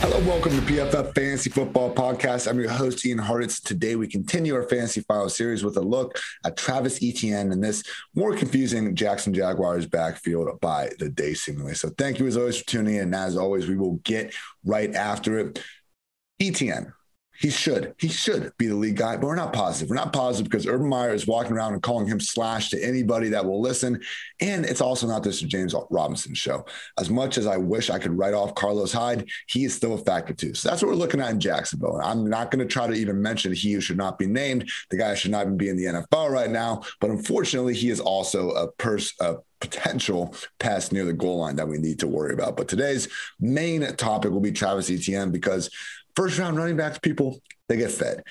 Hello, welcome to PFF Fantasy Football Podcast. I'm your host, Ian Hartitz. Today, we continue our Fantasy File series with a look at Travis Etienne and this more confusing Jackson Jaguars backfield by the day, seemingly. So, thank you as always for tuning in. And as always, we will get right after it. Etienne, he should. He should be the lead guy, but we're not positive. We're not positive because Urban Meyer is walking around and calling him slash to anybody that will listen. And it's also not this James Robinson show. As much as I wish I could write off Carlos Hyde, he is still a factor too. So that's what we're looking at in Jacksonville. I'm not going to try to even mention he who should not be named. The guy should not even be in the NFL right now. But unfortunately, he is also a person, a potential pass near the goal line that we need to worry about. But today's main topic will be Travis Etienne because First round running backs, people, they get fed.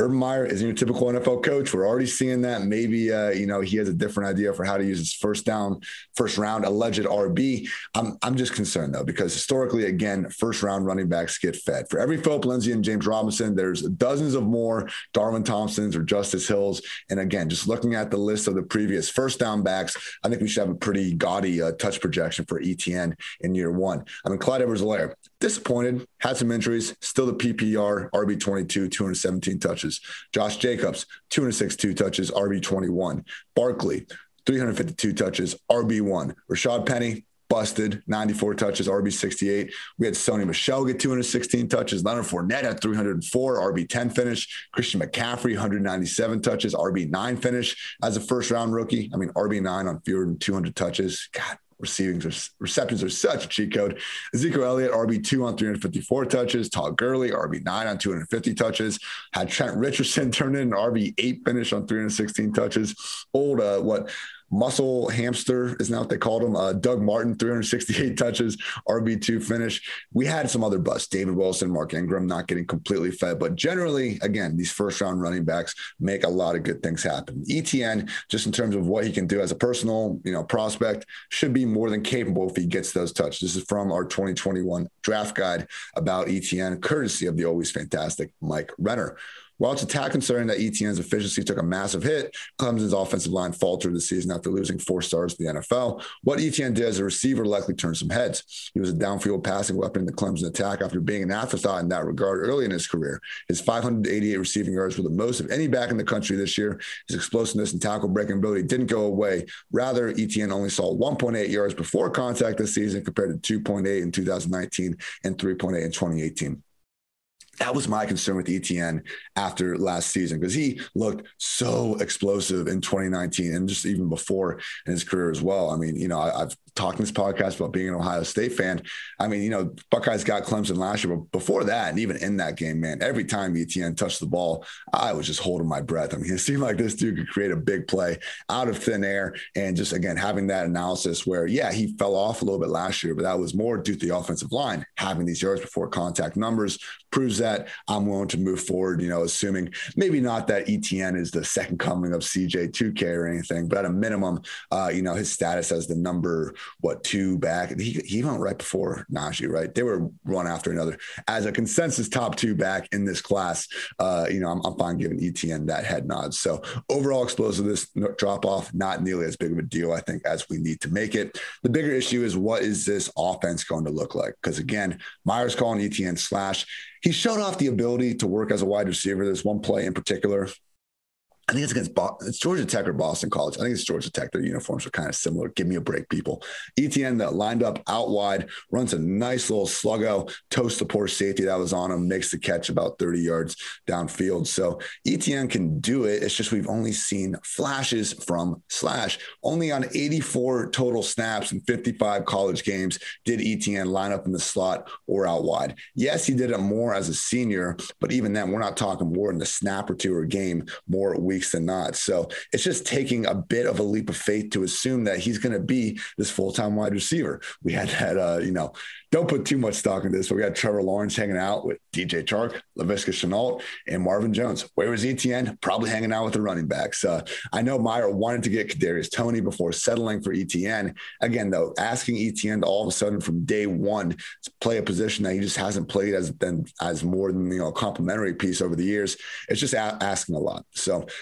Urban Meyer isn't your typical NFL coach. We're already seeing that. Maybe uh, you know he has a different idea for how to use his first down, first round alleged RB. I'm I'm just concerned though because historically, again, first round running backs get fed. For every Phillip Lindsay and James Robinson, there's dozens of more Darwin Thompsons or Justice Hills. And again, just looking at the list of the previous first down backs, I think we should have a pretty gaudy uh, touch projection for Etienne in year one. I mean, Clyde Edwards-Helaire, disappointed, had some injuries, still the PPR, RB22, 217 touches. Josh Jacobs, 262 touches, RB21. Barkley, 352 touches, RB1. Rashaad Penny, busted, 94 touches, RB68. We had Sony Michel get 216 touches. Leonard Fournette had 304, RB10 finish. Christian McCaffrey, 197 touches, RB9 finish as a first round rookie. I mean, RB9 on fewer than 200 touches. God, receiving receptions are such a cheat code. Ezekiel Elliott, RB2 on 354 touches. Todd Gurley, RB9 on 250 touches. Had Trent Richardson turn in an RB8 finish on 316 touches. Old, uh, what? Muscle hamster is now what they called him. Uh, Doug Martin, 368 touches, RB2 finish. We had some other busts, David Wilson, Mark Ingram not getting completely fed. But generally, again, these first round running backs make a lot of good things happen. Etienne, just in terms of what he can do as a personal, you know, prospect, should be more than capable if he gets those touches. This is from our 2021 draft guide about Etienne, courtesy of the always fantastic Mike Renner. While it's a tad concerning that Etienne's efficiency took a massive hit, Clemson's offensive line faltered this season after losing four stars to the NFL. What Etienne did as a receiver likely turned some heads. He was a downfield passing weapon in the Clemson attack after being an afterthought in that regard early in his career. His 588 receiving yards were the most of any back in the country this year. His explosiveness and tackle breaking ability didn't go away. Rather, Etienne only saw 1.8 yards before contact this season compared to 2.8 in 2019 and 3.8 in 2018 that was my concern with Etienne after last season because he looked so explosive in 2019 and just even before in his career as well. I mean, you know, I, have talked in this podcast about being an Ohio State fan. I mean, you know, Buckeyes got Clemson last year, but before that, and even in that game, man, every time Etienne touched the ball, I was just holding my breath. I mean, it seemed like this dude could create a big play out of thin air. And just again, having that analysis where, yeah, he fell off a little bit last year, but that was more due to the offensive line having these yards before contact numbers proves that I'm willing to move forward, you know, assuming maybe not that Etienne is the second coming of CJ2K or anything, but at a minimum, uh, you know, his status as the number, what, two back. He, he went right before Najee, right? They were one after another. As a consensus top two back in this class, uh, you know, I'm, I'm fine giving Etienne that head nod. So overall explosiveness drop off, not nearly as big of a deal, I think, as we need to make it. The bigger issue is what is this offense going to look like? Because again, Meyer's calling Etienne slash he showed off the ability to work as a wide receiver. There's one play in particular I think it's against Bo- it's Georgia Tech or Boston College. I think it's Georgia Tech. Their uniforms are kind of similar. Give me a break, people. Etienne that lined up out wide, runs a nice little sluggo, toast the poor safety that was on him, makes the catch about 30 yards downfield. So Etienne can do it. It's just we've only seen flashes from Slash. Only on 84 total snaps and 55 college games did Etienne line up in the slot or out wide. Yes, he did it more as a senior, but even then, we're not talking more in the snap or two a game, more week weeks than not. So it's just taking a bit of a leap of faith to assume that he's going to be this full time wide receiver. We had that, uh, you know, don't put too much stock in this, but we had Trevor Lawrence hanging out with DJ Chark, Laviska Shenault, and Marvin Jones. Where was Etienne? Probably hanging out with the running backs. Uh, I know Meyer wanted to get Kadarius Toney before settling for Etienne. Again, though, asking Etienne to all of a sudden from day one to play a position that he just hasn't played as been as more than you know a complementary piece over the years, it's just a- asking a lot. So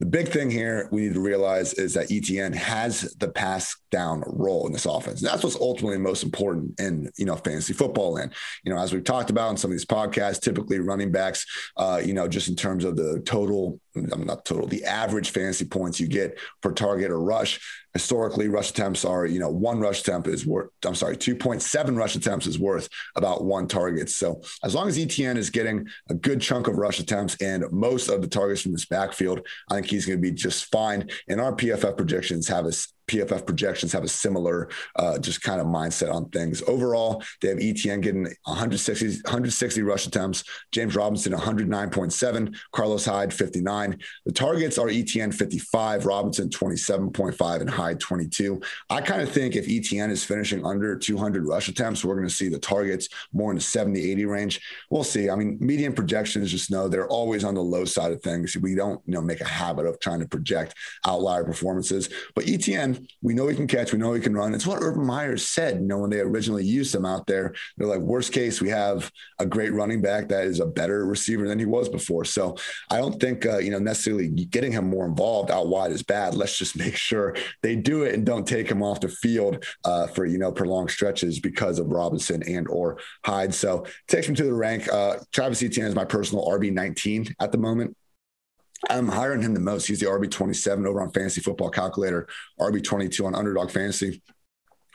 the big thing here we need to realize is that Etienne has the pass down role in this offense. And that's what's ultimately most important in you know fantasy football. And you know, as we've talked about in some of these podcasts, typically running backs, uh, you know, just in terms of the total, I'm not total, the average fantasy points you get per target or rush. Historically, rush attempts are you know one rush attempt is worth. I'm sorry, 2.7 rush attempts is worth about one target. So as long as Etienne is getting a good chunk of rush attempts and most of the targets from this backfield, I think he's going to be just fine. And our PFF projections have us PFF projections have a similar uh, just kind of mindset on things. Overall, they have Etienne getting 160, 160 rush attempts, James Robinson 109.7, Carlos Hyde 59. The targets are Etienne 55, Robinson 27.5, and Hyde 22. I kind of think if Etienne is finishing under 200 rush attempts, we're going to see the targets more in the 70, 80 range. We'll see. I mean, median projections just know they're always on the low side of things. We don't, you know, make a habit of trying to project outlier performances, but We know he can catch. We know he can run. It's what Urban Meyer said, you know, when they originally used him out there. They're like, worst case, we have a great running back that is a better receiver than he was before. So I don't think, uh, you know, necessarily getting him more involved out wide is bad. Let's just make sure they do it and don't take him off the field uh, for, you know, prolonged stretches because of Robinson and or Hyde. So takes him to the rank. Uh, Travis Etienne is my personal RB 19 at the moment. I'm hiring him the most. He's the RB 27 over on Fantasy Football Calculator, RB 22 on Underdog Fantasy.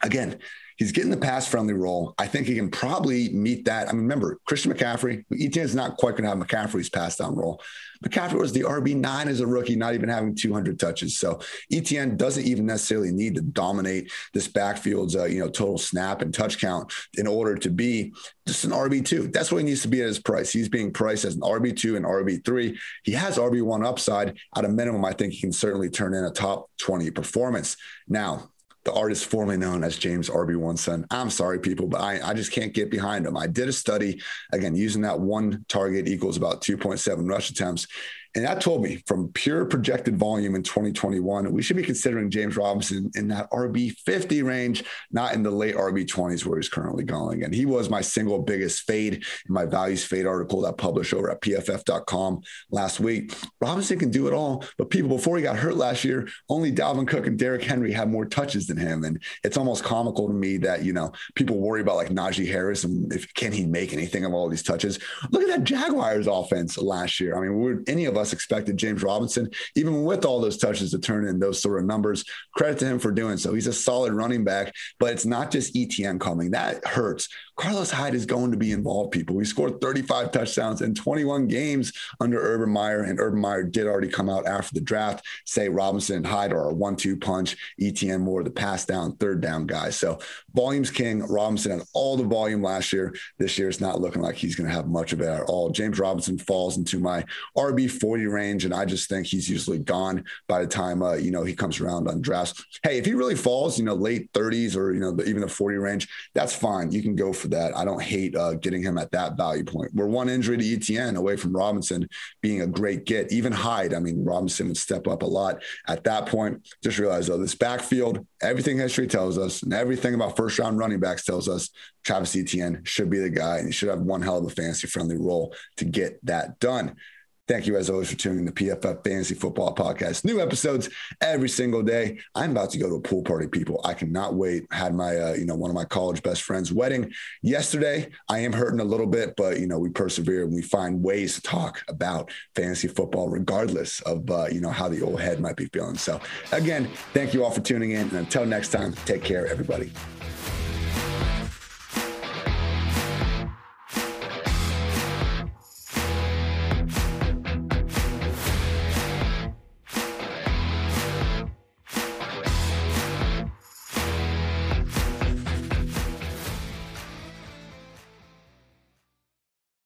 Again, he's getting the pass friendly role. I think he can probably meet that. I mean, remember, Christian McCaffrey, Etienne's not quite going to have McCaffrey's pass down role. McCaffrey was the RB9 as a rookie, not even having 200 touches. So Etienne doesn't even necessarily need to dominate this backfield's, uh, you know, total snap and touch count in order to be just an RB2. That's what he needs to be at his price. He's being priced as an RB2 and RB3. He has RB1 upside. At a minimum, I think he can certainly turn in a top 20 performance. Now, the artist formerly known as James RB1 Son. I'm sorry, people, but I, I just can't get behind him. I did a study, again, using that one target equals about 2.7 rush attempts. And that told me from pure projected volume in 2021, we should be considering James Robinson in that RB 50 range, not in the late RB 20s where he's currently going. And he was my single biggest fade in my values fade article that published over at pff.com last week. Robinson can do it all, but people before he got hurt last year, only Dalvin Cook and Derrick Henry had more touches than him. And it's almost comical to me that, you know, people worry about like Najee Harris and if can he make anything of all these touches. Look at that Jaguars offense last year. I mean, we're any of us expected James Robinson, even with all those touches, to turn in those sort of numbers. Credit to him for doing so. He's a solid running back, but it's not just Etienne coming. That hurts. Carlos Hyde is going to be involved, people. He scored 35 touchdowns in 21 games under Urban Meyer, and Urban Meyer did already come out after the draft, say Robinson and Hyde are a one two punch, Etienne more the pass down, third down guy. So volume's king. Robinson had all the volume last year. This year, it's not looking like he's going to have much of it at all. James Robinson falls into my RB 40 range, and I just think he's usually gone by the time, uh, you know, he comes around on drafts. Hey, if he really falls, you know, late 30s or, you know, even the 40 range, that's fine. You can go for that. I don't hate uh, getting him at that value point. We're one injury to Etienne away from Robinson being a great get. Even Hyde, I mean, Robinson would step up a lot at that point. Just realize though, this backfield, everything history tells us, and everything about first round running backs tells us Travis Etienne should be the guy, and he should have one hell of a fantasy friendly role to get that done. Thank you, as always, for tuning in to PFF Fantasy Football Podcast. New episodes every single day. I'm about to go to a pool party, people. I cannot wait. Had my, uh, you know, one of my college best friends' wedding yesterday. I am hurting a little bit, but you know, we persevere and we find ways to talk about fantasy football, regardless of uh, you know how the old head might be feeling. So, again, thank you all for tuning in, and until next time, take care, everybody.